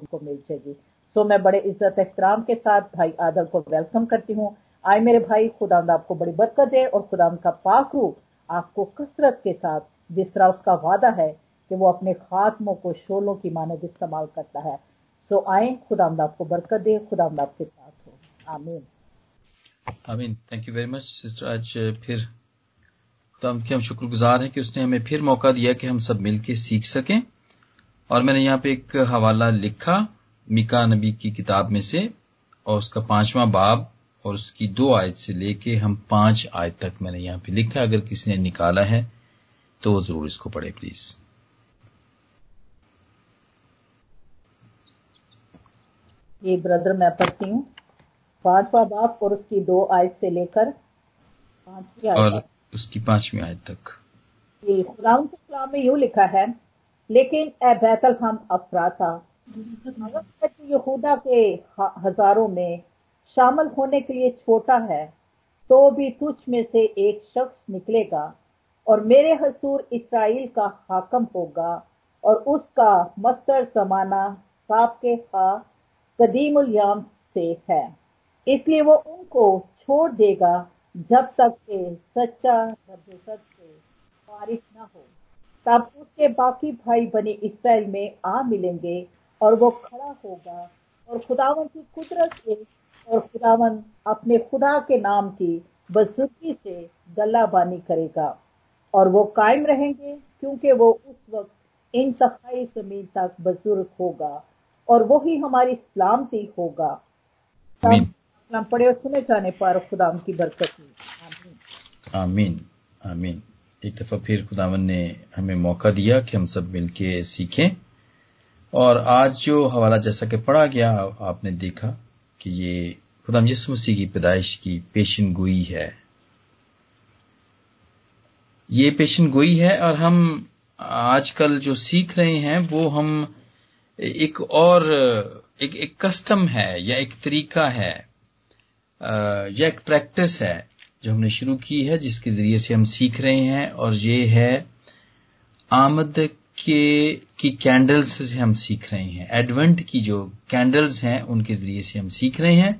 ان کو مل جائے گی۔ سو میں بڑے عزت احترام کے ساتھ بھائی عادل کو ویلکم کرتی ہوں۔ آئے میرے بھائی، خدا آپ کو بڑی برکت دے اور خدا کا پاک روح آپ کو کثرت کے ساتھ، جس طرح اس کا وعدہ ہے کہ وہ اپنے خاتموں کو شولوں کی مانند استعمال کرتا ہے۔ سو آئیں، خدا آپ کو برکت دے، خدا آپ کے ساتھ ہو۔ آمین۔ آمین۔ Thank you very much sister آج پھر ہم شکر گزار ہیں کہ اس نے ہمیں پھر موقع دیا کہ ہم سب مل کے سیکھ سکیں۔ اور میں نے یہاں پہ ایک حوالہ لکھا میکا نبی کی کتاب میں سے اور اس کا پانچواں باب اور اس کی دو آیت سے لے کے ہم پانچ آیت تک میں نے یہاں پہ لکھا اگر کسی نے نکالا ہے تو وہ ضرور اس کو پڑھے پلیز۔ جی یہ بردر میں پڑھتی ہوں۔ پانچواں باپ اور اس کی دو آیت سے لے کر پانچویں اور اس کی پانچویں آیت تک۔ جی، یہ خدا میں یوں لکھا ہے لیکن اے بیت الحم افرا تھا۔ یہودا کے ہزاروں میں شامل ہونے کے لیے چھوٹا ہے، تو بھی تجھ میں سے ایک شخص نکلے گا اور میرے حصور اسرائیل کا حاکم ہوگا اور اس کا مستر زمانہ صاحب کے خواہ قدیم الیام سے ہے۔ اس لیے وہ ان کو چھوڑ دے گا جب تک کہ سچا رب سے فارغ نہ ہو۔ تابوت کے باقی بھائی بنی اسرائیل میں آ ملیں گے اور وہ کھڑا ہوگا اور خداون کی قدرت سے اور خداون اپنے خدا کے نام کی بزرگی سے گلہ بانی کرے گا اور وہ قائم رہیں گے کیونکہ وہ اس وقت انتہائی زمین تک بزرگ ہوگا اور وہی ہماری سلامتی ہوگا۔ پڑے اور سنے جانے پر خدا کی برکت آمین۔ آمین۔ ایک دفعہ پھر خداون نے ہمیں موقع دیا کہ ہم سب مل کے سیکھیں۔ اور آج جو حوالہ جیسا کہ پڑھا گیا، آپ نے دیکھا کہ یہ خدا جس مسیح کی پیدائش کی پیشن گوئی ہے۔ یہ پیشن گوئی ہے اور ہم آج کل جو سیکھ رہے ہیں، وہ ہم ایک اور، ایک ایک کسٹم ہے یا ایک طریقہ ہے یا ایک پریکٹس ہے۔ جو ہم نے شروع کی ہے جس کے ذریعے سے ہم سیکھ رہے ہیں اور یہ ہے آمد کے کی کینڈلز سے ہم سیکھ رہے ہیں۔ ایڈونٹ کی جو کینڈلز ہیں ان کے ذریعے سے ہم سیکھ رہے ہیں۔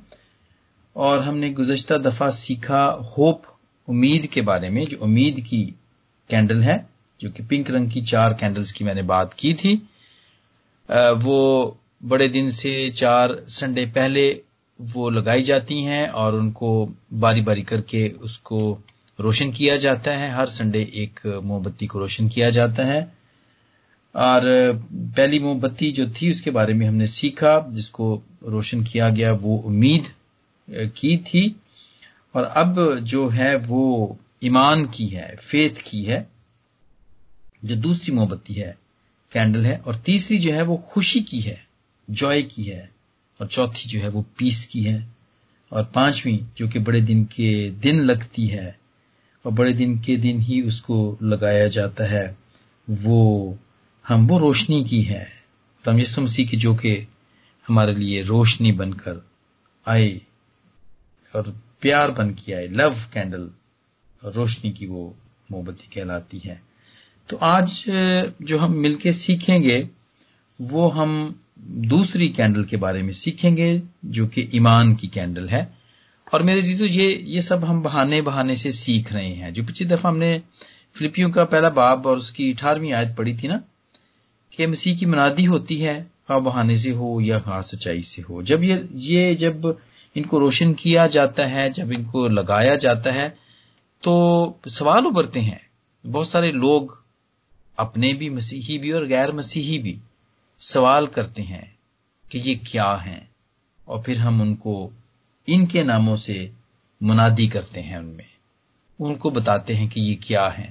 اور ہم نے گزشتہ دفعہ سیکھا ہوپ امید کے بارے میں جو امید کی کینڈل ہے جو کہ پنک رنگ کی چار کینڈلز کی میں نے بات کی تھی۔ آ, وہ بڑے دن سے چار سنڈے پہلے وہ لگائی جاتی ہیں اور ان کو باری باری کر کے اس کو روشن کیا جاتا ہے۔ ہر سنڈے ایک موم بتی کو روشن کیا جاتا ہے۔ اور پہلی موم بتی جو تھی اس کے بارے میں ہم نے سیکھا، جس کو روشن کیا گیا، وہ امید کی تھی۔ اور اب جو ہے وہ ایمان کی ہے، فیتھ کی ہے، جو دوسری موم بتی ہے، کینڈل ہے۔ اور تیسری جو ہے وہ خوشی کی ہے، جوائے کی ہے۔ اور چوتھی جو ہے وہ پیس کی ہے اور پانچویں جو کہ بڑے دن کے دن لگتی ہے اور بڑے دن کے دن ہی اس کو لگایا جاتا ہے، وہ ہم وہ روشنی کی ہے۔ تم یسو مسیح کی جو کہ ہمارے لیے روشنی بن کر آئے اور پیار بن کے آئے لو کینڈل اور روشنی کی وہ مومبتی کہلاتی ہے۔ تو آج جو ہم مل کے سیکھیں گے، وہ ہم دوسری کینڈل کے بارے میں سیکھیں گے جو کہ ایمان کی کینڈل ہے۔ اور میرے عزیزو، یہ یہ سب ہم بہانے بہانے سے سیکھ رہے ہیں۔ جو پچھلی دفعہ ہم نے فلپیوں کا پہلا باب اور اس کی اٹھارہویں آیت پڑھی تھی نا، کہ مسیح کی منادی ہوتی ہے، خواہ بہانے سے ہو یا خواہ سچائی سے ہو۔ جب یہ یہ جب ان کو روشن کیا جاتا ہے، جب ان کو لگایا جاتا ہے، تو سوال ابھرتے ہیں۔ بہت سارے لوگ اپنے بھی مسیحی بھی اور غیر مسیحی بھی سوال کرتے ہیں کہ یہ کیا ہیں؟ اور پھر ہم ان کو ان کے ناموں سے منادی کرتے ہیں ان میں۔ ان کو بتاتے ہیں کہ یہ کیا ہیں۔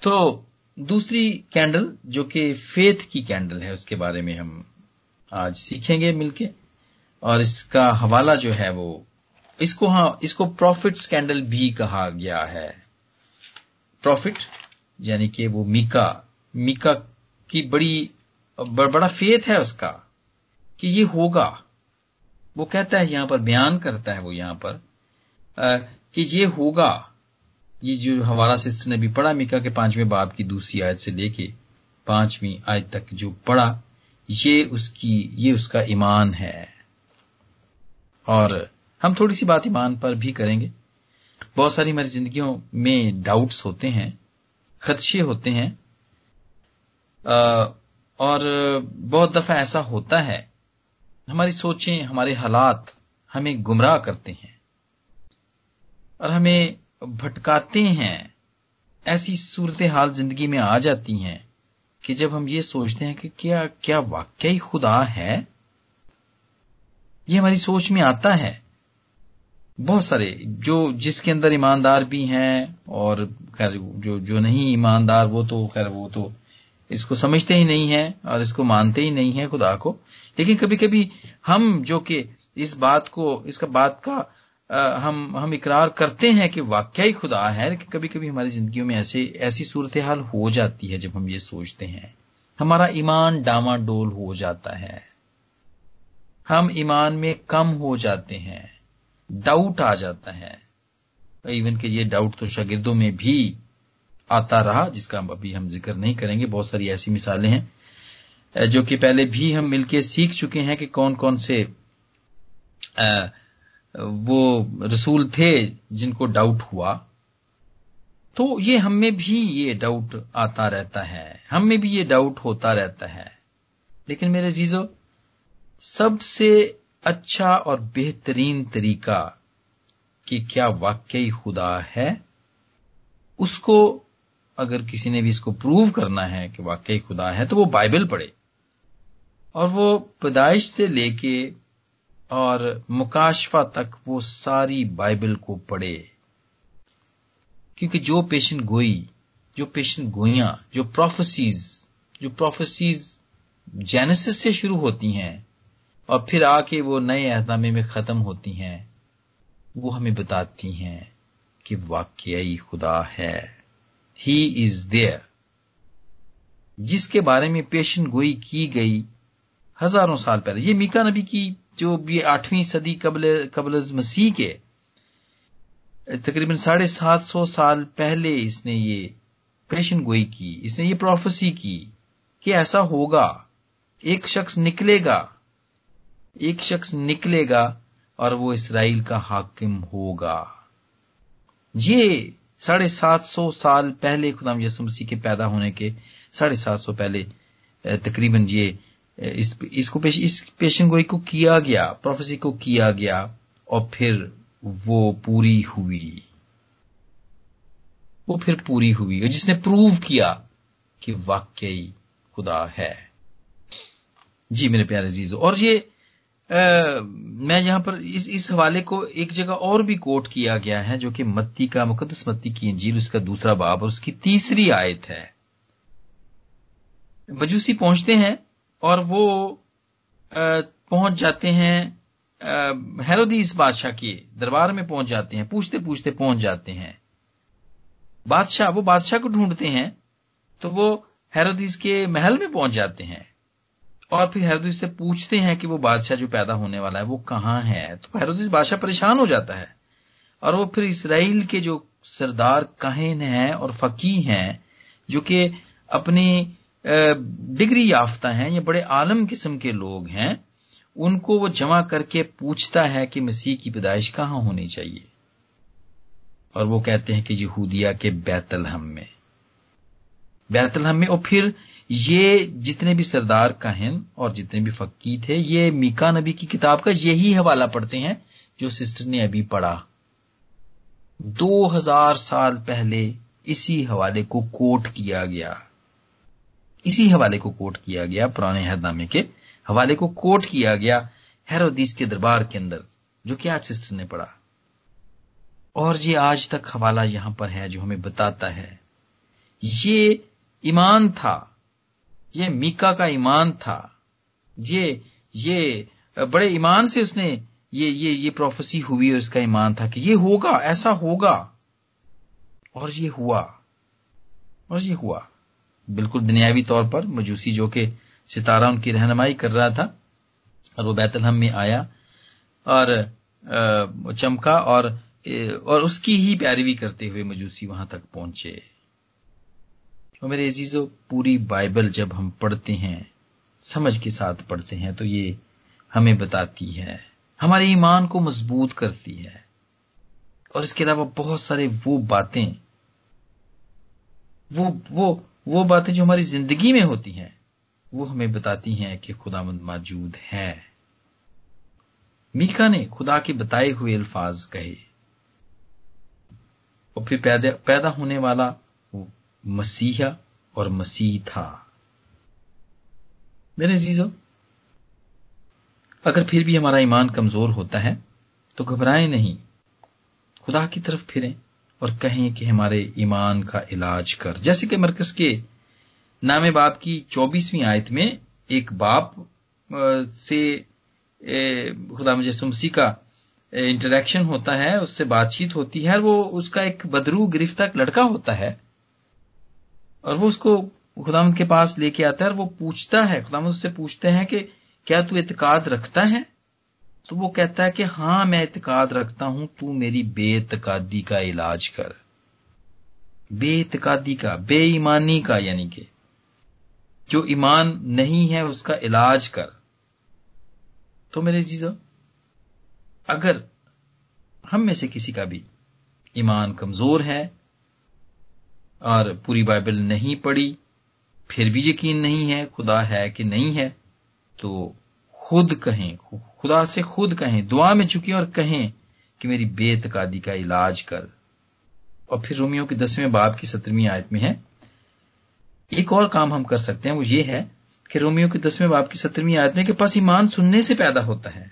تو دوسری کینڈل جو کہ فیتھ کی کینڈل ہے، اس کے بارے میں ہم آج سیکھیں گے مل کے۔ اور اس کا حوالہ جو ہے وہ اس کو ہاں اس کو پروفٹ سکینڈل بھی کہا گیا ہے۔ پروفٹ یعنی کہ وہ میکا میکا کی بڑی بڑا فیت ہے اس کا کہ یہ ہوگا۔ وہ کہتا ہے یہاں پر بیان کرتا ہے وہ یہاں پر کہ یہ ہوگا۔ یہ جو ہمارا سسٹر نے بھی پڑھا، میکا کے پانچویں باپ کی دوسری آیت سے لے کے پانچویں آیت تک جو پڑھا، یہ اس کی، یہ اس کا ایمان ہے۔ اور ہم تھوڑی سی بات ایمان پر بھی کریں گے۔ بہت ساری ہماری زندگیوں میں ڈاؤٹس ہوتے ہیں، خدشے ہوتے ہیں۔ اور بہت دفعہ ایسا ہوتا ہے۔ ہماری سوچیں، ہمارے حالات ہمیں گمراہ کرتے ہیں اور ہمیں بھٹکاتے ہیں۔ ایسی صورتحال زندگی میں آ جاتی ہیں کہ جب ہم یہ سوچتے ہیں کہ کیا کیا واقعی خدا ہے؟ یہ ہماری سوچ میں آتا ہے۔ بہت سارے جو، جس کے اندر ایماندار بھی ہیں اور خیر، جو جو نہیں ایماندار وہ تو، خیر، وہ تو اس کو سمجھتے ہی نہیں ہیں اور اس کو مانتے ہی نہیں ہیں خدا کو۔ لیکن کبھی کبھی ہم جو کہ اس بات کو، اس کا بات کا ہم ہم اقرار کرتے ہیں کہ واقعی خدا ہے، لیکن کبھی کبھی ہماری زندگیوں میں ایسے ایسی صورتحال ہو جاتی ہے جب ہم یہ سوچتے ہیں۔ ہمارا ایمان ڈاما ڈول ہو جاتا ہے۔ ہم ایمان میں کم ہو جاتے ہیں۔ ڈاؤٹ آ جاتا ہے۔ ایون کہ یہ ڈاؤٹ تو شاگردوں میں بھی آتا رہا، جس کا ابھی ہم ذکر نہیں کریں گے، بہت ساری ایسی مثالیں ہیں جو کہ پہلے بھی ہم مل کے سیکھ چکے ہیں کہ کون کون سے وہ رسول تھے جن کو ڈاؤٹ ہوا۔ تو یہ ہم میں بھی یہ ڈاؤٹ آتا رہتا ہے، ہم میں بھی یہ ڈاؤٹ ہوتا رہتا ہے۔ لیکن میرے زیزو سب سے اچھا اور بہترین طریقہ کہ کیا واقعی خدا ہے، اس کو اگر کسی نے بھی اس کو پروو کرنا ہے کہ واقعی خدا ہے، تو وہ بائبل پڑھے۔ اور وہ پیدائش سے لے کے اور مکاشفہ تک وہ ساری بائبل کو پڑھے۔ کیونکہ جو پیشن گوئی، جو پیشن گوئیاں، جو پروفیسیز جو پروفیسیز جینسس سے شروع ہوتی ہیں اور پھر آ کے وہ نئے اہدامے میں ختم ہوتی ہیں، وہ ہمیں بتاتی ہیں کہ واقعی خدا ہے۔ ہی از دیئر جس کے بارے میں پیشن گوئی کی گئی ہزاروں سال پہلے۔ یہ میکا نبی کی جو یہ آٹھویں صدی قبل قبل مسیح کے تقریباً ساڑھے سات سو سال پہلے اس نے یہ پیشن گوئی کی، اس نے یہ پروفیسی کی کہ ایسا ہوگا، ایک شخص نکلے گا، ایک شخص نکلے گا اور وہ اسرائیل کا حاکم ہوگا۔ یہ ساڑھے سات سو سال پہلے خدا یسو مسیح کے پیدا ہونے کے ساڑھے سات سو پہلے تقریباً یہ اس, اس کو پیش اس پیشن گوئی کو کیا گیا پروفیسی کو کیا گیا اور پھر وہ پوری ہوئی۔ وہ پھر پوری ہوئی اور جس نے پروو کیا کہ واقعی خدا ہے۔ جی میرے پیارے عزیزو اور یہ میں یہاں پر اس اس حوالے کو ایک جگہ اور بھی کوٹ کیا گیا ہے جو کہ متی کا، مقدس متی کی انجیل، اس کا دوسرا باب اور اس کی تیسری آیت ہے۔ بجوسی پہنچتے ہیں اور وہ پہنچ جاتے ہیں ہیرودیس بادشاہ کے دربار میں پہنچ جاتے ہیں، پوچھتے پوچھتے پہنچ جاتے ہیں۔ بادشاہ، وہ بادشاہ کو ڈھونڈتے ہیں تو وہ ہیرودیس کے محل میں پہنچ جاتے ہیں۔ اور پھر حیرودیس سے پوچھتے ہیں کہ وہ بادشاہ جو پیدا ہونے والا ہے وہ کہاں ہے؟ تو حیرودیس بادشاہ پریشان ہو جاتا ہے اور وہ پھر اسرائیل کے جو سردار کہن ہیں اور فقی ہیں جو کہ اپنی ڈگری یافتہ ہیں یا بڑے عالم قسم کے لوگ ہیں، ان کو وہ جمع کر کے پوچھتا ہے کہ مسیح کی پیدائش کہاں ہونی چاہیے؟ اور وہ کہتے ہیں کہ یہودیہ کے بیت الحم میں۔ بیت الحم میں اور پھر یہ جتنے بھی سردار کہن اور جتنے بھی فقی تھے، یہ میکا نبی کی کتاب کا یہی حوالہ پڑھتے ہیں جو سسٹر نے ابھی پڑھا۔ دو ہزار سال پہلے اسی حوالے کو کوٹ کیا گیا۔ اسی حوالے کو کوٹ کیا گیا، پرانے حید نامے کے حوالے کو کوٹ کیا گیا حیرودیس کے دربار کے اندر، جو کہ آج سسٹر نے پڑھا۔ اور یہ آج تک حوالہ یہاں پر ہے جو ہمیں بتاتا ہے۔ یہ ایمان تھا۔ یہ میکا کا ایمان تھا۔ یہ یہ، بڑے ایمان سے اس نے یہ یہ یہ پروفیسی ہوئی اور اس کا ایمان تھا کہ یہ ہوگا، ایسا ہوگا۔ اور یہ ہوا۔ اور یہ ہوا۔ بالکل دنیاوی طور پر مجوسی جو کہ ستارہ ان کی رہنمائی کر رہا تھا، اور وہ بیت الحم میں آیا۔ اور چمکا اور اور اس کی ہی پیروی کرتے ہوئے مجوسی وہاں تک پہنچے۔ میرے عزیزو، پوری بائبل جب ہم پڑھتے ہیں، سمجھ کے ساتھ پڑھتے ہیں، تو یہ ہمیں بتاتی ہے، ہمارے ایمان کو مضبوط کرتی ہے۔ اور اس کے علاوہ بہت سارے وہ باتیں، وہ وہ وہ باتیں جو ہماری زندگی میں ہوتی ہیں، وہ ہمیں بتاتی ہیں کہ خدا مند موجود ہے۔ میکا نے خدا کے بتائے ہوئے الفاظ کہے۔ اور پھر پیدا ہونے والا مسیحا اور مسیح تھا۔ میرے عزیزو، اگر پھر بھی ہمارا ایمان کمزور ہوتا ہے، تو گھبرائیں نہیں۔ خدا کی طرف پھریں اور کہیں کہ ہمارے ایمان کا علاج کر۔ جیسے کہ مرکز کے نام باپ کی چوبیسویں آیت میں ایک باپ سے خدا مجھے سمسی کا انٹریکشن ہوتا ہے، اس سے بات چیت ہوتی ہے اور وہ اس کا ایک بدرو گرفتہ لڑکا ہوتا ہے۔ اور وہ اس کو خدا کے پاس لے کے آتا ہے اور وہ پوچھتا ہے خدا اس سے پوچھتے ہیں کہ کیا تو اعتقاد رکھتا ہے؟ تو وہ کہتا ہے کہ ہاں میں اعتقاد رکھتا ہوں، تو میری بے اعتقادی کا علاج کر۔ بے اعتقادی کا، بے ایمانی کا یعنی کہ جو ایمان نہیں ہے، اس کا علاج کر۔ تو میرے چیز اگر ہم میں سے کسی کا بھی ایمان کمزور ہے اور پوری بائبل نہیں پڑھی، پھر بھی یقین نہیں ہے، خدا ہے کہ نہیں ہے، تو خود کہیں، خدا سے خود کہیں، دعا میں چکی اور کہیں کہ میری بے اعتقادی کا علاج کر۔ اور پھر رومیو کے دسویں باپ کی سترویں آیت میں ہے۔ ایک اور کام ہم کر سکتے ہیں، وہ یہ ہے کہ رومیو کے دسویں باپ کی سترویں آیت میں کہ پس ایمان سننے سے پیدا ہوتا ہے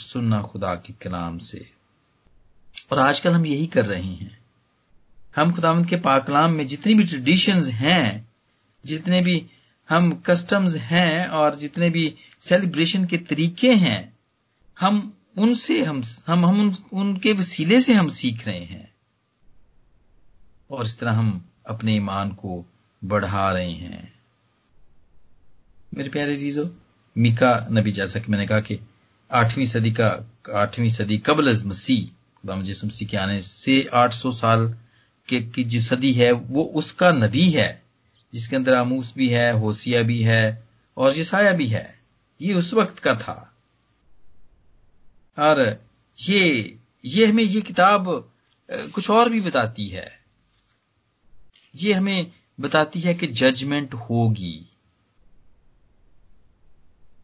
سننا خدا کے کلام سے۔ اور آج کل ہم یہی کر رہے ہیں۔ ہم خداوند کے پاکلام میں جتنی بھی ٹریڈیشنز ہیں جتنے بھی ہم کسٹمز ہیں اور جتنے بھی سیلیبریشن کے طریقے ہیں ہم ان سے ہم ہم, ہم ان کے وسیلے سے ہم سیکھ رہے ہیں۔ اور اس طرح ہم اپنے ایمان کو بڑھا رہے ہیں۔ میرے پیارے عزیزو میکا نبی جیسا کہ میں نے کہا کہ آٹھویں صدی کا آٹھویں صدی قبل از مسیح خدا مجھے مسیح کے آنے سے آٹھ سو سال کی جو صدی ہے وہ اس کا نبی ہے، جس کے اندر آموس بھی ہے ہوسیا بھی ہے اور یسایا بھی ہے۔ یہ اس وقت کا تھا۔ اور یہ یہ ہمیں یہ کتاب کچھ اور بھی بتاتی ہے۔ یہ ہمیں بتاتی ہے کہ ججمنٹ ہوگی۔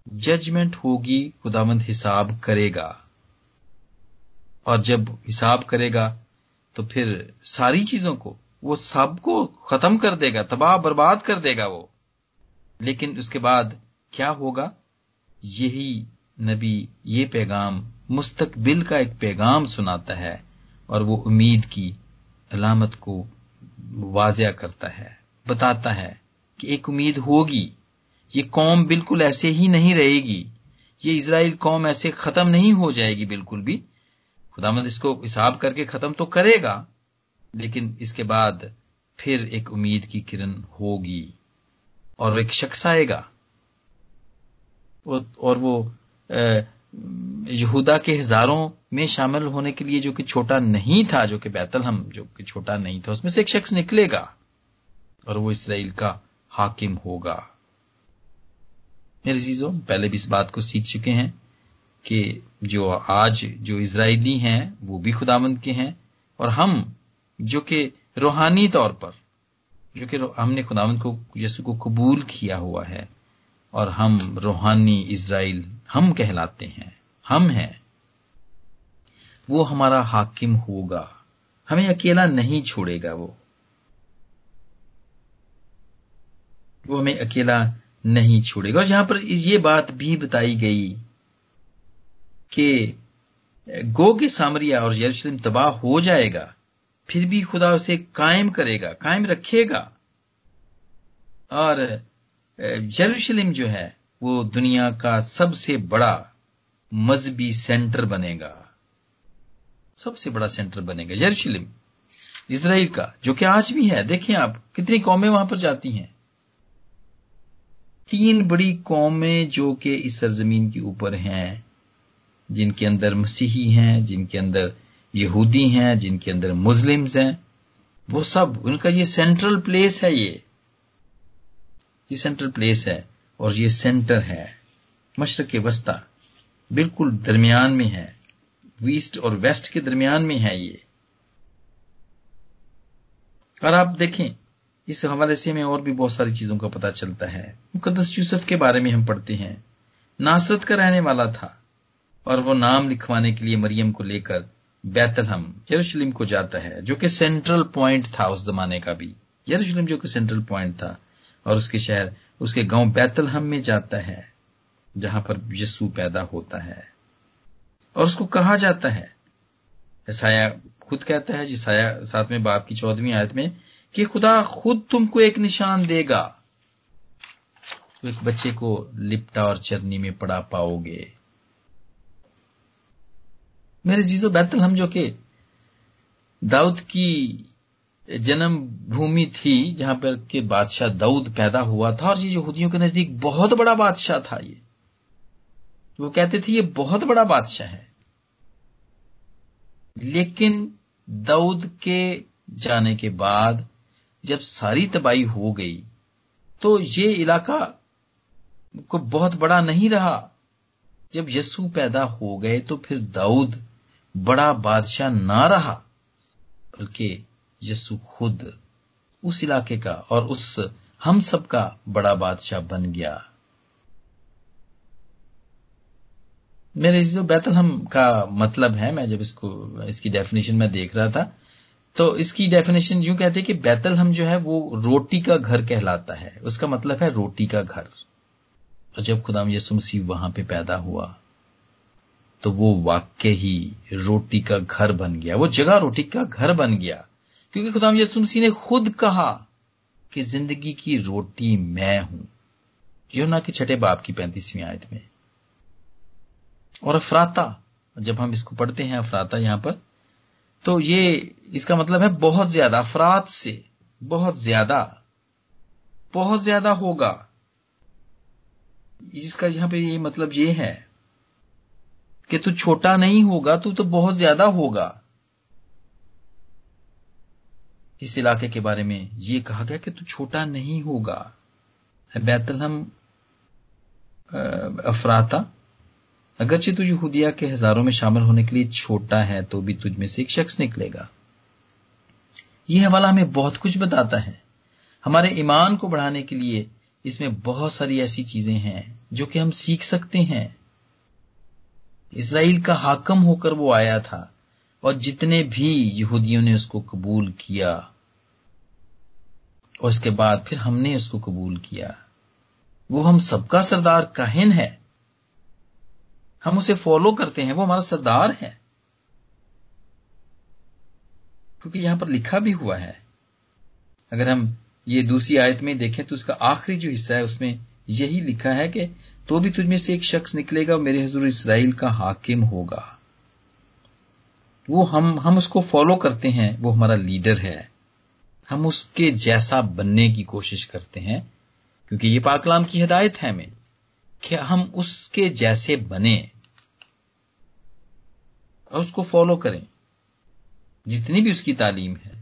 ججمنٹ ہوگی خدامند حساب کرے گا۔ اور جب حساب کرے گا تو پھر ساری چیزوں کو وہ سب کو ختم کر دے گا، تباہ برباد کر دے گا وہ۔ لیکن اس کے بعد کیا ہوگا؟ یہی نبی، یہ پیغام مستقبل کا ایک پیغام سناتا ہے اور وہ امید کی علامت کو واضح کرتا ہے، بتاتا ہے کہ ایک امید ہوگی۔ یہ قوم بالکل ایسے ہی نہیں رہے گی۔ یہ اسرائیل قوم ایسے ختم نہیں ہو جائے گی بالکل بھی۔ خدا مند اس کو حساب کر کے ختم تو کرے گا، لیکن اس کے بعد پھر ایک امید کی کرن ہوگی اور ایک شخص آئے گا۔ اور وہ یہودا کے ہزاروں میں شامل ہونے کے لیے جو کہ چھوٹا نہیں تھا، جو کہ بیتل ہم جو کہ چھوٹا نہیں تھا، اس میں سے ایک شخص نکلے گا اور وہ اسرائیل کا حاکم ہوگا۔ میرے عزیزوں، پہلے بھی اس بات کو سیکھ چکے ہیں۔ کہ جو آج جو اسرائیلی ہیں، وہ بھی خداوند کے ہیں اور ہم جو کہ روحانی طور پر، جو کہ ہم نے خداوند کو یسو کو قبول کیا ہوا ہے اور ہم روحانی اسرائیل ہم کہلاتے ہیں، ہم ہیں۔ وہ ہمارا حاکم ہوگا، ہمیں اکیلا نہیں چھوڑے گا وہ۔ وہ ہمیں اکیلا نہیں چھوڑے گا۔ اور یہاں پر یہ بات بھی بتائی گئی کہ گو کے سامریا اور یروشلم تباہ ہو جائے گا، پھر بھی خدا اسے قائم کرے گا، قائم رکھے گا۔ اور یروشلم جو ہے، وہ دنیا کا سب سے بڑا مذہبی سینٹر بنے گا۔ سب سے بڑا سینٹر بنے گا، یروشلم، اسرائیل کا، جو کہ آج بھی ہے۔ دیکھیں آپ کتنی قومیں وہاں پر جاتی ہیں۔ تین بڑی قومیں جو کہ اس سرزمین کے اوپر ہیں۔ جن کے اندر مسیحی ہیں، جن کے اندر یہودی ہیں، جن کے اندر مسلمز ہیں، وہ سب، ان کا یہ سینٹرل پلیس ہے یہ۔ یہ سینٹرل پلیس ہے اور یہ سینٹر ہے، مشرق وسطی، بالکل درمیان میں ہے۔ ویسٹ اور ویسٹ کے درمیان میں ہے یہ۔ اور آپ دیکھیں، اس حوالے سے ہمیں اور بھی بہت ساری چیزوں کا پتا چلتا ہے۔ مقدس یوسف کے بارے میں ہم پڑھتے ہیں، ناصرت کا رہنے والا تھا۔ اور وہ نام لکھوانے کے لیے مریم کو لے کر بیت یروشلم کو جاتا ہے، جو کہ سینٹرل پوائنٹ تھا اس زمانے کا بھی۔ یروشلم جو کہ سینٹرل پوائنٹ تھا، اور اس کے شہر، اس کے گاؤں بیت الحم میں جاتا ہے، جہاں پر یسو پیدا ہوتا ہے۔ اور اس کو کہا جاتا ہے۔ سایہ خود کہتا ہے جی سایہ ساتھ میں باپ کی چودہویں آیت میں، کہ خدا خود تم کو ایک نشان دے گا۔ تو ایک بچے کو لپٹا اور چرنی میں پڑا پاؤ گے۔ میرے جیزو بیت الحم جو کہ داؤد کی جنم بھومی تھی، جہاں پر کہ بادشاہ داؤد پیدا ہوا تھا، اور یہ یہودیوں کے نزدیک بہت بڑا بادشاہ تھا یہ۔ وہ کہتے تھے، یہ بہت بڑا بادشاہ ہے۔ لیکن داؤد کے جانے کے بعد جب ساری تباہی ہو گئی، تو یہ علاقہ کو بہت بڑا نہیں رہا۔ جب یسو پیدا ہو گئے، تو پھر داؤد بڑا بادشاہ نہ رہا، بلکہ یسو خود اس علاقے کا اور اس ہم سب کا بڑا بادشاہ بن گیا۔ میرے بیت الحم کا مطلب ہے، میں جب اس کو، اس کی ڈیفینیشن میں دیکھ رہا تھا، تو اس کی ڈیفینیشن یوں کہتے کہ بیت الحم جو ہے وہ روٹی کا گھر کہلاتا ہے۔ اس کا مطلب ہے روٹی کا گھر۔ اور جب خدا یسو مسیح وہاں پہ پیدا ہوا تو وہ واقع ہی روٹی کا گھر بن گیا۔ وہ جگہ روٹی کا گھر بن گیا۔ کیونکہ خدا یسو مسیح نے خود کہا کہ زندگی کی روٹی میں ہوں۔ یہ نہ کہ چھٹے باپ کی پینتیسویں آیت میں۔ اور افراتا، جب ہم اس کو پڑھتے ہیں افراتا یہاں پر، تو یہ اس کا مطلب ہے بہت زیادہ، افراد سے بہت زیادہ بہت زیادہ ہوگا۔ اس کا یہاں پہ یہ مطلب یہ ہے کہ تو چھوٹا نہیں ہوگا، تو تو بہت زیادہ ہوگا۔ اس علاقے کے بارے میں یہ کہا گیا کہ تو چھوٹا نہیں ہوگا۔ بیت الحم افراتا اگرچہ تجھ یہودیہ کے ہزاروں میں شامل ہونے کے لیے چھوٹا ہے، تو بھی تجھ میں سے ایک شخص نکلے گا۔ یہ حوالہ ہمیں بہت کچھ بتاتا ہے۔ ہمارے ایمان کو بڑھانے کے لیے اس میں بہت ساری ایسی چیزیں ہیں جو کہ ہم سیکھ سکتے ہیں۔ اسرائیل کا حاکم ہو کر وہ آیا تھا اور جتنے بھی یہودیوں نے اس کو قبول کیا، اور اس کے بعد پھر ہم نے اس کو قبول کیا۔ وہ ہم سب کا سردار کہن ہے۔ ہم اسے فالو کرتے ہیں، وہ ہمارا سردار ہے۔ کیونکہ یہاں پر لکھا بھی ہوا ہے۔ اگر ہم یہ دوسری آیت میں دیکھیں تو اس کا آخری جو حصہ ہے، اس میں یہی لکھا ہے کہ تو بھی تجھ میں سے ایک شخص نکلے گا میرے حضور اسرائیل کا حاکم ہوگا۔ وہ ہم ہم اس کو فالو کرتے ہیں، وہ ہمارا لیڈر ہے۔ ہم اس کے جیسا بننے کی کوشش کرتے ہیں، کیونکہ یہ پاکلام کی ہدایت ہے ہمیں کہ ہم اس کے جیسے بنے اور اس کو فالو کریں۔ جتنی بھی اس کی تعلیم ہے،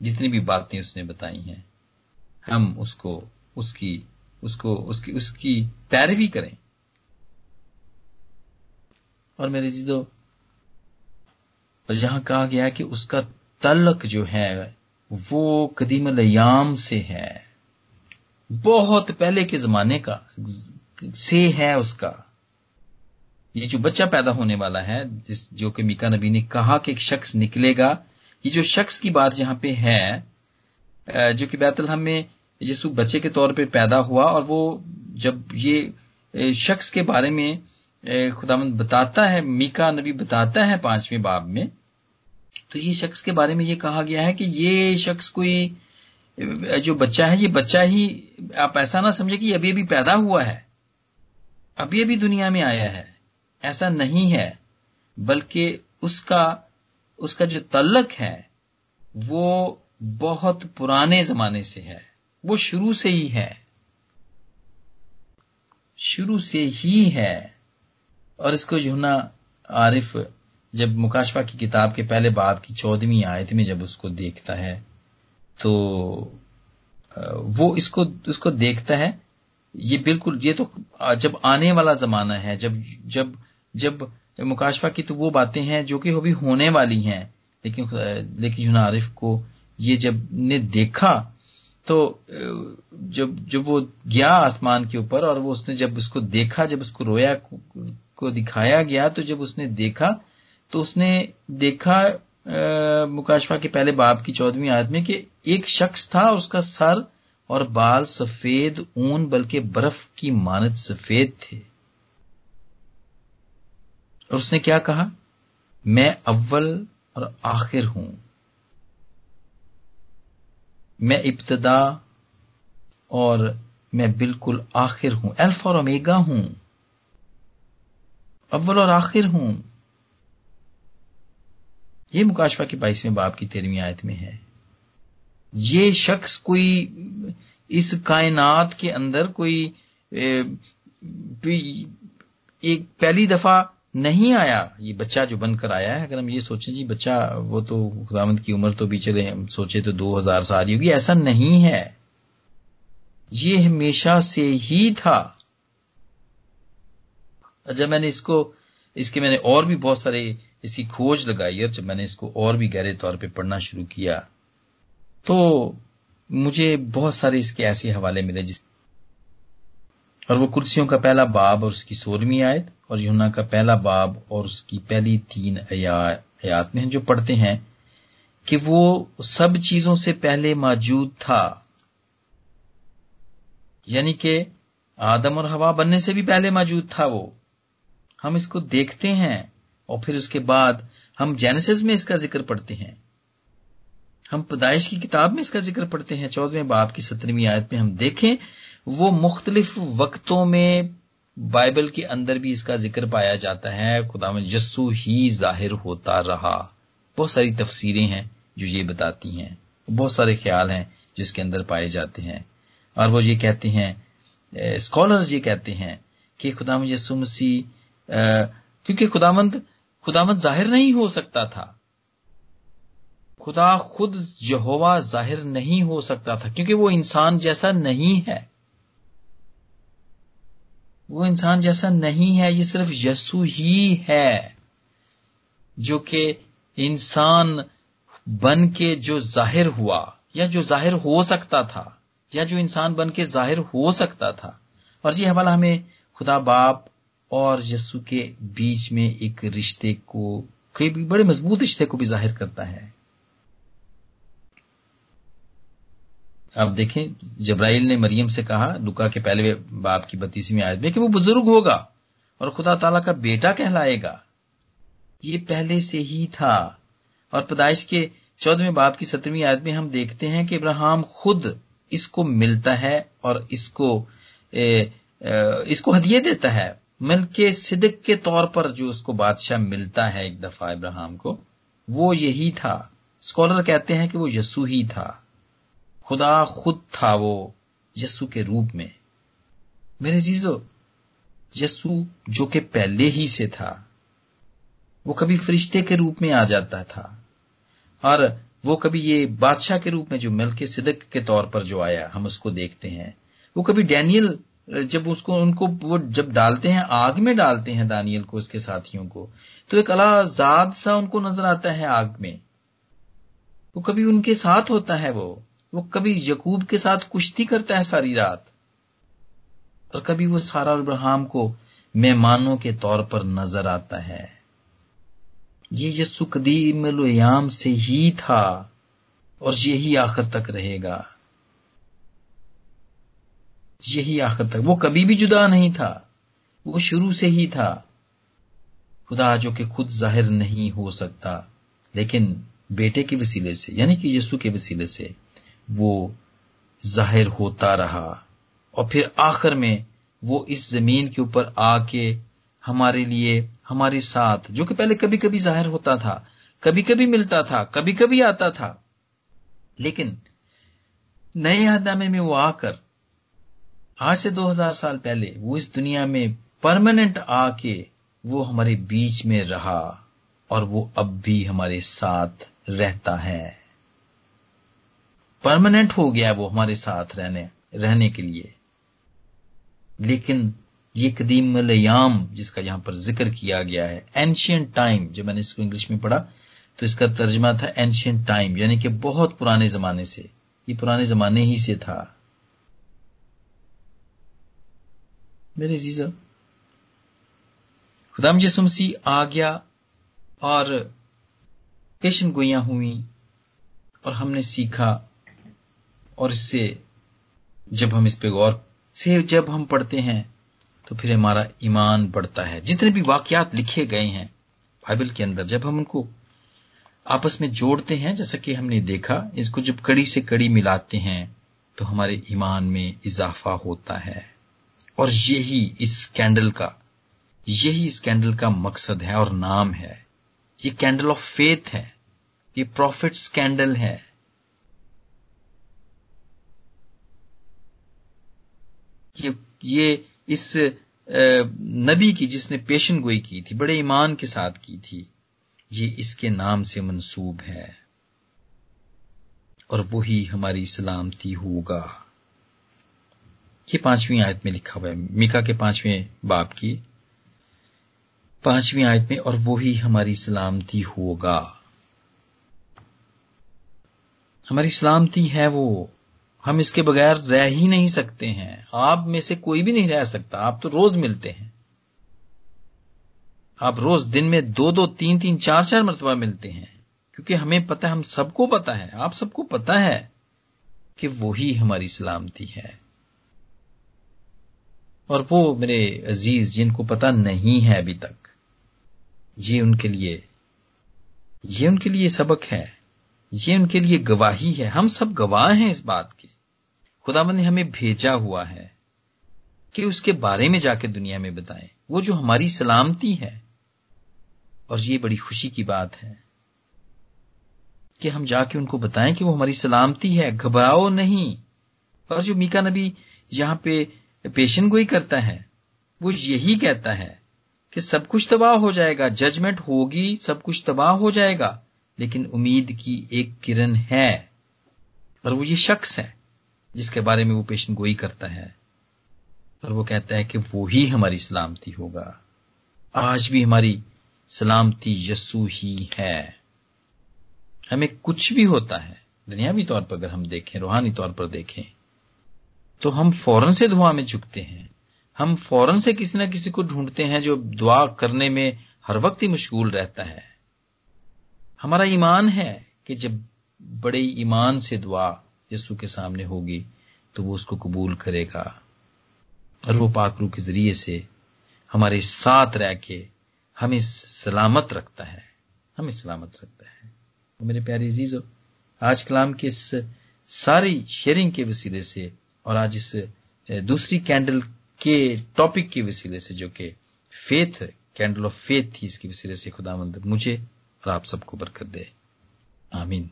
جتنی بھی باتیں اس نے بتائی ہیں، ہم اس کو، اس کی اس کو، اس کی اس کی پیروی کریں۔ اور میرے جیدو جہاں کہا گیا کہ اس کا تلق جو ہے، وہ قدیم الیام سے ہے۔ بہت پہلے کے زمانے کا، سے ہے اس کا۔ یہ جو بچہ پیدا ہونے والا ہے، جس، جو کہ میکا نبی نے کہا کہ ایک شخص نکلے گا، یہ جو شخص کی بات یہاں پہ ہے، جو کہ بیت الحم میں یسو بچے کے طور پہ پیدا ہوا اور وہ جب یہ شخص کے بارے میں خدا مند بتاتا ہے، میکا نبی بتاتا ہے پانچویں باب میں، تو یہ شخص کے بارے میں یہ کہا گیا ہے کہ یہ شخص کوئی جو بچہ ہے، یہ بچہ ہی آپ ایسا نہ سمجھے کہ ابھی ابھی پیدا ہوا ہے، ابھی ابھی دنیا میں آیا ہے، ایسا نہیں ہے، بلکہ اس کا اس کا جو تعلق ہے، وہ بہت پرانے زمانے سے ہے۔ وہ شروع سے ہی ہے۔ شروع سے ہی ہے۔ اور اس کو جو نا عارف جب مکاشفہ کی کتاب کے پہلے باب کی چودہویں آیت میں جب اس کو دیکھتا ہے، تو وہ اس کو اس کو دیکھتا ہے۔ یہ بالکل، یہ تو جب آنے والا زمانہ ہے، جب جب جب مکاشفہ کی تو وہ باتیں ہیں جو کہ ابھی ہونے والی ہیں، لیکن لیکن عارف کو یہ جب نے دیکھا تو جب جب وہ گیا آسمان کے اوپر اور وہ اس نے جب اس کو دیکھا، جب اس کو رویا، کو دکھایا گیا، تو جب اس نے دیکھا، تو اس نے دیکھا مکاشفہ کے پہلے باپ کی چودہویں آدمی میں کہ ایک شخص تھا، اس کا سر اور بال سفید اون، بلکہ برف کی مانت سفید تھے۔ اور اس نے کیا کہا؟ میں اول اور آخر ہوں۔ میں ابتدا اور میں بالکل آخر ہوں ایلف اور امیگا ہوں، اول اور آخر ہوں۔ یہ مکاشفہ کی بائیسویں باپ کی تیرہویں آیت میں ہے۔ یہ شخص کوئی اس کائنات کے اندر کوئی ایک پہلی دفعہ نہیں آیا، یہ بچہ جو بن کر آیا ہے، اگر ہم یہ سوچیں جی بچہ وہ تو خدامت کی عمر تو بھی چلے، ہم سوچے تو دو ہزار سال ہوگی، ایسا نہیں ہے۔ یہ ہمیشہ سے ہی تھا۔ جب میں نے اس کو، اس کے میں نے اور بھی بہت سارے اس کی کھوج لگائی، اور جب میں نے اس کو اور بھی گہرے طور پہ پڑھنا شروع کیا، تو مجھے بہت سارے اس کے ایسے حوالے ملے، جس اور وہ کرسیوں کا پہلا باب اور اس کی سولہویں آیت اور یونا کا پہلا باب اور اس کی پہلی تین آیات میں جو پڑھتے ہیں کہ وہ سب چیزوں سے پہلے موجود تھا۔ یعنی کہ آدم اور ہوا بننے سے بھی پہلے موجود تھا وہ۔ ہم اس کو دیکھتے ہیں اور پھر اس کے بعد ہم جینسز میں اس کا ذکر پڑھتے ہیں۔ ہم پیدائش کی کتاب میں اس کا ذکر پڑھتے ہیں۔ چودہویں باپ کی سترویں آیت میں ہم دیکھیں وہ مختلف وقتوں میں بائبل کے اندر بھی اس کا ذکر پایا جاتا ہے۔ خدا میں یسو ہی ظاہر ہوتا رہا۔ بہت ساری تفسیریں ہیں جو یہ بتاتی ہیں۔ بہت سارے خیال ہیں جو اس کے اندر پائے جاتے ہیں۔ اور وہ یہ کہتے ہیں اسکالرز یہ کہتے ہیں کہ خدا یسو مسیح کیونکہ خدامند خدامند ظاہر نہیں ہو سکتا تھا۔ خدا خود یہوا ظاہر نہیں ہو سکتا تھا، کیونکہ وہ انسان جیسا نہیں ہے۔ وہ انسان جیسا نہیں ہے، یہ صرف یسو ہی ہے جو کہ انسان بن کے جو ظاہر ہوا یا جو ظاہر ہو سکتا تھا، یا جو انسان بن کے ظاہر ہو سکتا تھا۔ اور یہ حوالہ ہمیں خدا باپ اور یسو کے بیچ میں ایک رشتے کو، کئی بڑے مضبوط رشتے کو بھی ظاہر کرتا ہے۔ اب دیکھیں، جبرائیل نے مریم سے کہا لکا کے پہلے باپ کی بتیسویں آیت میں کہ وہ بزرگ ہوگا اور خدا تعالی کا بیٹا کہلائے گا۔ یہ پہلے سے ہی تھا۔ اور پیدائش کے چودہویں باپ کی سترویں آیت میں ہم دیکھتے ہیں کہ ابراہم خود اس کو ملتا ہے اور اس کو، اے اس کو ہدیے دیتا ہے۔ مل کے صدق کے طور پر جو اس کو بادشاہ ملتا ہے ایک دفعہ ابراہم کو، وہ یہی تھا۔ اسکالر کہتے ہیں کہ وہ یسو ہی تھا۔ خدا خود تھا وہ یسو کے روپ میں۔ میرے جیزو یسو جو کہ پہلے ہی سے تھا، وہ کبھی فرشتے کے روپ میں آ جاتا تھا اور وہ کبھی یہ بادشاہ کے روپ میں جو مل کے صدق کے طور پر جو آیا، ہم اس کو دیکھتے ہیں۔ وہ کبھی ڈینیل، جب اس کو، ان کو وہ جب ڈالتے ہیں، آگ میں ڈالتے ہیں دانیل کو، اس کے ساتھیوں کو، تو ایک اللہ سا ان کو نظر آتا ہے آگ میں۔ وہ کبھی ان کے ساتھ ہوتا ہے وہ۔ وہ کبھی یقوب کے ساتھ کشتی کرتا ہے ساری رات، اور کبھی وہ سارا ابراہم کو مہمانوں کے طور پر نظر آتا ہے۔ یہ یسو قدیم الایام سے ہی تھا، اور یہی آخر تک رہے گا۔ یہی آخر تک، وہ کبھی بھی جدا نہیں تھا، وہ شروع سے ہی تھا۔ خدا جو کہ خود ظاہر نہیں ہو سکتا، لیکن بیٹے کے وسیلے سے یعنی کہ یسو کے وسیلے سے وہ ظاہر ہوتا رہا۔ اور پھر آخر میں وہ اس زمین کے اوپر آ کے ہمارے لیے، ہمارے ساتھ، جو کہ پہلے کبھی کبھی ظاہر ہوتا تھا کبھی کبھی ملتا تھا کبھی کبھی آتا تھا۔ لیکن نئے آدامے میں وہ آ کر، آج سے دو ہزار سال پہلے وہ اس دنیا میں پرماننٹ آ کے وہ ہمارے بیچ میں رہا اور وہ اب بھی ہمارے ساتھ رہتا ہے۔ پرماننٹ ہو گیا وہ ہمارے ساتھ رہنے رہنے کے لیے۔ لیکن یہ قدیم الیام جس کا یہاں پر ذکر کیا گیا ہے اینشین ٹائم جب میں نے اس کو انگلش میں پڑھا تو اس کا ترجمہ تھا اینشین ٹائم یعنی کہ بہت پرانے زمانے سے۔ یہ پرانے زمانے ہی سے تھا۔ میرے عزیز خدا مجھے سمسی آ گیا اور پیشن گوئیاں ہوئیں اور ہم نے سیکھا۔ اور اس سے جب ہم اس پہ غور سے جب ہم پڑھتے ہیں تو پھر ہمارا ایمان بڑھتا ہے۔ جتنے بھی واقعات لکھے گئے ہیں بائبل کے اندر، جب ہم ان کو آپس میں جوڑتے ہیں، جیسا کہ ہم نے دیکھا، اس کو جب کڑی سے کڑی ملاتے ہیں تو ہمارے ایمان میں اضافہ ہوتا ہے۔ اور یہی اس کینڈل کا، یہی اس کینڈل کا مقصد ہے اور نام ہے۔ یہ کینڈل آف فیتھ ہے۔ یہ پروفٹس کینڈل ہے۔ یہ اس نبی کی جس نے پیشن گوئی کی تھی، بڑے ایمان کے ساتھ کی تھی، یہ اس کے نام سے منسوب ہے۔ اور وہی ہماری سلامتی ہوگا۔ یہ پانچویں آیت میں لکھا ہوا ہے۔ میکا کے پانچویں باپ کی پانچویں آیت میں، اور وہی ہماری سلامتی ہوگا۔ ہماری سلامتی ہے وہ۔ ہم اس کے بغیر رہ ہی نہیں سکتے ہیں۔ آپ میں سے کوئی بھی نہیں رہ سکتا۔ آپ تو روز ملتے ہیں۔ آپ روز دن میں دو دو تین تین چار چار مرتبہ ملتے ہیں۔ کیونکہ ہمیں پتا ہم سب کو پتا ہے۔ آپ سب کو پتا ہے کہ وہی ہماری سلامتی ہے۔ اور وہ میرے عزیز، جن کو پتا نہیں ہے ابھی تک، یہ ان کے لیے، یہ ان کے لیے سبق ہے۔ یہ ان کے لیے گواہی ہے۔ ہم سب گواہ ہیں اس بات کے خدا نے ہمیں بھیجا ہوا ہے کہ اس کے بارے میں جا کے دنیا میں بتائیں۔ وہ جو ہماری سلامتی ہے۔ اور یہ بڑی خوشی کی بات ہے کہ ہم جا کے ان کو بتائیں کہ وہ ہماری سلامتی ہے۔ گھبراؤ نہیں۔ اور جو میکا نبی یہاں پہ پیشن گوئی کرتا ہے، وہ یہی کہتا ہے کہ سب کچھ تباہ ہو جائے گا۔ ججمنٹ ہوگی، سب کچھ تباہ ہو جائے گا، لیکن امید کی ایک کرن ہے۔ اور وہ یہ شخص ہے۔ جس کے بارے میں وہ پیشن گوئی کرتا ہے، اور وہ کہتا ہے کہ وہی ہماری سلامتی ہوگا۔ آج بھی ہماری سلامتی یسو ہی ہے۔ ہمیں کچھ بھی ہوتا ہے، دنیاوی طور پر اگر ہم دیکھیں، روحانی طور پر دیکھیں، تو ہم فوراً سے دعا میں جھکتے ہیں۔ ہم فوراً سے کسی نہ کسی کو ڈھونڈتے ہیں جو دعا کرنے میں ہر وقت ہی مشغول رہتا ہے۔ ہمارا ایمان ہے کہ جب بڑے ایمان سے دعا یسو کے سامنے ہوگی تو وہ اس کو قبول کرے گا۔ اور وہ پاکرو کے ذریعے سے ہمارے ساتھ رہ کے ہمیں سلامت رکھتا ہے۔ ہمیں سلامت رکھتا ہے۔ میرے پیارے عزیزو، آج کلام کے اس ساری شیئرنگ کے وسیلے سے اور آج اس دوسری کینڈل کے ٹاپک کے وسیلے سے جو کہ فیتھ، کینڈل آف فیتھ تھی، اس کے وسیلے سے خدا مند مجھے اور آپ سب کو برکت دے۔ آمین۔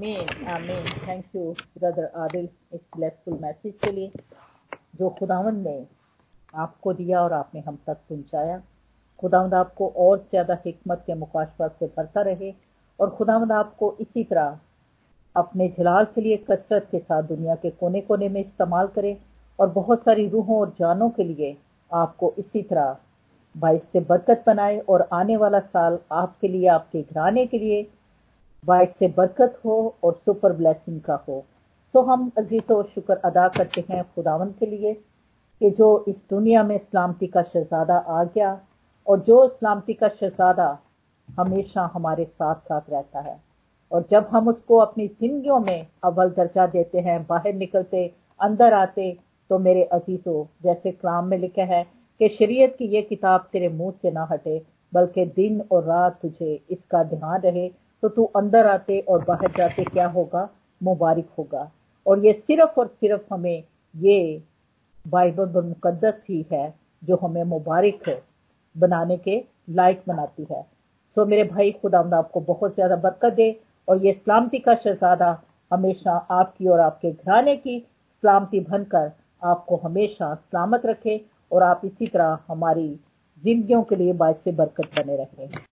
آمین آمین. تھینک یو بردر عادل اس بلیسفل میسج کے لیے، جو خداون نے آپ کو دیا اور آپ نے ہم تک پہنچایا۔ خداوند آپ کو اور زیادہ حکمت کے مقاشفات سے بھرتا رہے اور خداوند آپ کو اسی طرح اپنے جلال کے لیے، کثرت کے ساتھ دنیا کے کونے کونے میں استعمال کرے اور بہت ساری روحوں اور جانوں کے لیے آپ کو اسی طرح باعث سے برکت بنائے اور آنے والا سال آپ کے لیے، آپ کے گھرانے کے لیے باعث سے برکت ہو اور سپر بلیسنگ کا ہو۔ تو ہم عزیز و شکر ادا کرتے ہیں خداون کے لیے کہ جو اس دنیا میں سلامتی کا شہزادہ آ گیا اور جو سلامتی کا شہزادہ ہمیشہ ہمارے ساتھ ساتھ رہتا ہے۔ اور جب ہم اس کو اپنی زندگیوں میں اول درجہ دیتے ہیں، باہر نکلتے، اندر آتے، تو میرے عزیزوں، جیسے کلام میں لکھا ہے کہ شریعت کی یہ کتاب تیرے منہ سے نہ ہٹے، بلکہ دن اور رات تجھے اس کا دھیان رہے تو تو اندر آتے اور باہر جاتے کیا ہوگا؟ مبارک ہوگا۔ اور یہ صرف اور صرف ہمیں یہ بائبل مقدس ہی ہے جو ہمیں مبارک بنانے کے لائق بناتی ہے۔ سو میرے بھائی، خدا آپ کو بہت زیادہ برکت دے اور یہ سلامتی کا شہزادہ ہمیشہ آپ کی اور آپ کے گھرانے کی سلامتی بن کر آپ کو ہمیشہ سلامت رکھے اور آپ اسی طرح ہماری زندگیوں کے لیے باعث برکت بنے رہے۔ ہیں